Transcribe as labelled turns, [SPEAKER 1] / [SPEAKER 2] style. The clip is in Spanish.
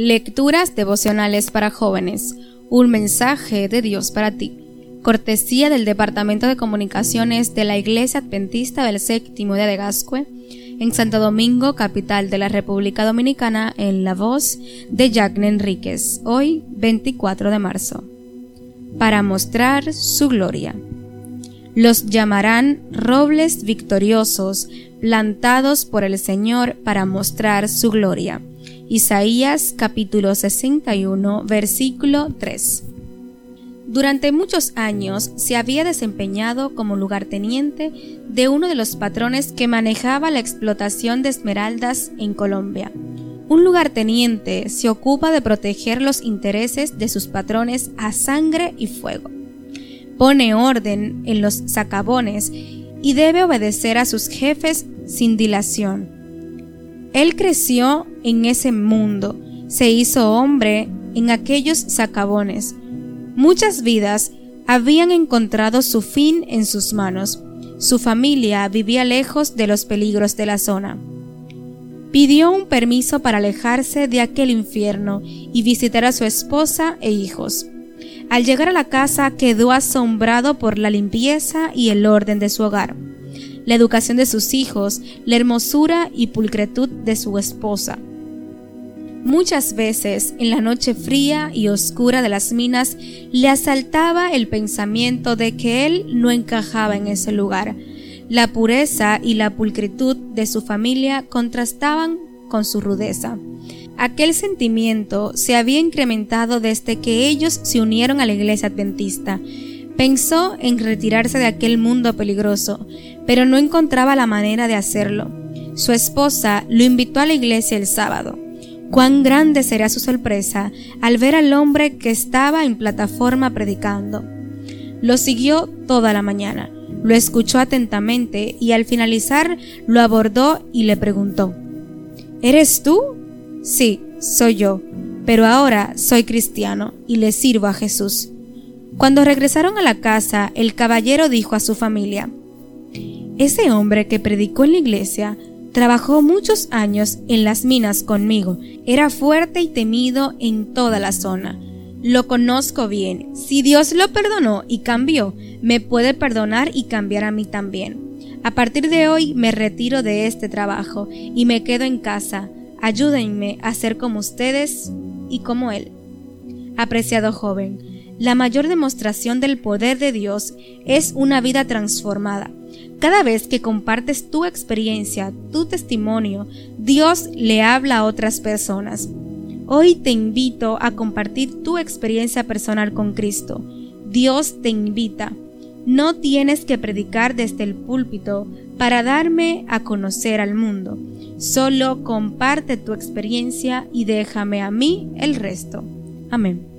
[SPEAKER 1] Lecturas devocionales para jóvenes. Un mensaje de Dios para ti. Cortesía del Departamento de Comunicaciones de la Iglesia Adventista del Séptimo Día de Gascue, en Santo Domingo, capital de la República Dominicana, en la voz de Jacques Enríquez, hoy 24 de marzo. Para mostrar su gloria. Los llamarán robles victoriosos, plantados por el Señor para mostrar su gloria. Isaías capítulo 61 versículo 3. Durante muchos años se había desempeñado como lugarteniente de uno de los patrones que manejaba la explotación de esmeraldas en Colombia. Un lugarteniente se ocupa de proteger los intereses de sus patrones a sangre y fuego. Pone orden en los sacabones y debe obedecer a sus jefes sin dilación. Él creció en ese mundo, se hizo hombre en aquellos sacabones. Muchas vidas habían encontrado su fin en sus manos. Su familia vivía lejos de los peligros de la zona. Pidió un permiso para alejarse de aquel infierno y visitar a su esposa e hijos. Al llegar a la casa quedó asombrado por la limpieza y el orden de su hogar la educación de sus hijos, la hermosura y pulcritud de su esposa. Muchas veces, en la noche fría y oscura de las minas, le asaltaba el pensamiento de que él no encajaba en ese lugar. La pureza y la pulcritud de su familia contrastaban con su rudeza. Aquel sentimiento se había incrementado desde que ellos se unieron a la iglesia adventista, Pensó en retirarse de aquel mundo peligroso, pero no encontraba la manera de hacerlo. Su esposa lo invitó a la iglesia el sábado. Cuán grande sería su sorpresa al ver al hombre que estaba en plataforma predicando. Lo siguió toda la mañana, lo escuchó atentamente y al finalizar lo abordó y le preguntó, ¿Eres tú? Sí, soy yo, pero ahora soy cristiano y le sirvo a Jesús. Cuando regresaron a la casa, el caballero dijo a su familia, Ese hombre que predicó en la iglesia trabajó muchos años en las minas conmigo, era fuerte y temido en toda la zona. Lo conozco bien. Si Dios lo perdonó y cambió, me puede perdonar y cambiar a mí también. A partir de hoy me retiro de este trabajo y me quedo en casa. Ayúdenme a ser como ustedes y como Él. Apreciado joven, la mayor demostración del poder de Dios es una vida transformada. Cada vez que compartes tu experiencia, tu testimonio, Dios le habla a otras personas. Hoy te invito a compartir tu experiencia personal con Cristo. Dios te invita. No tienes que predicar desde el púlpito para darme a conocer al mundo. Solo comparte tu experiencia y déjame a mí el resto. Amén.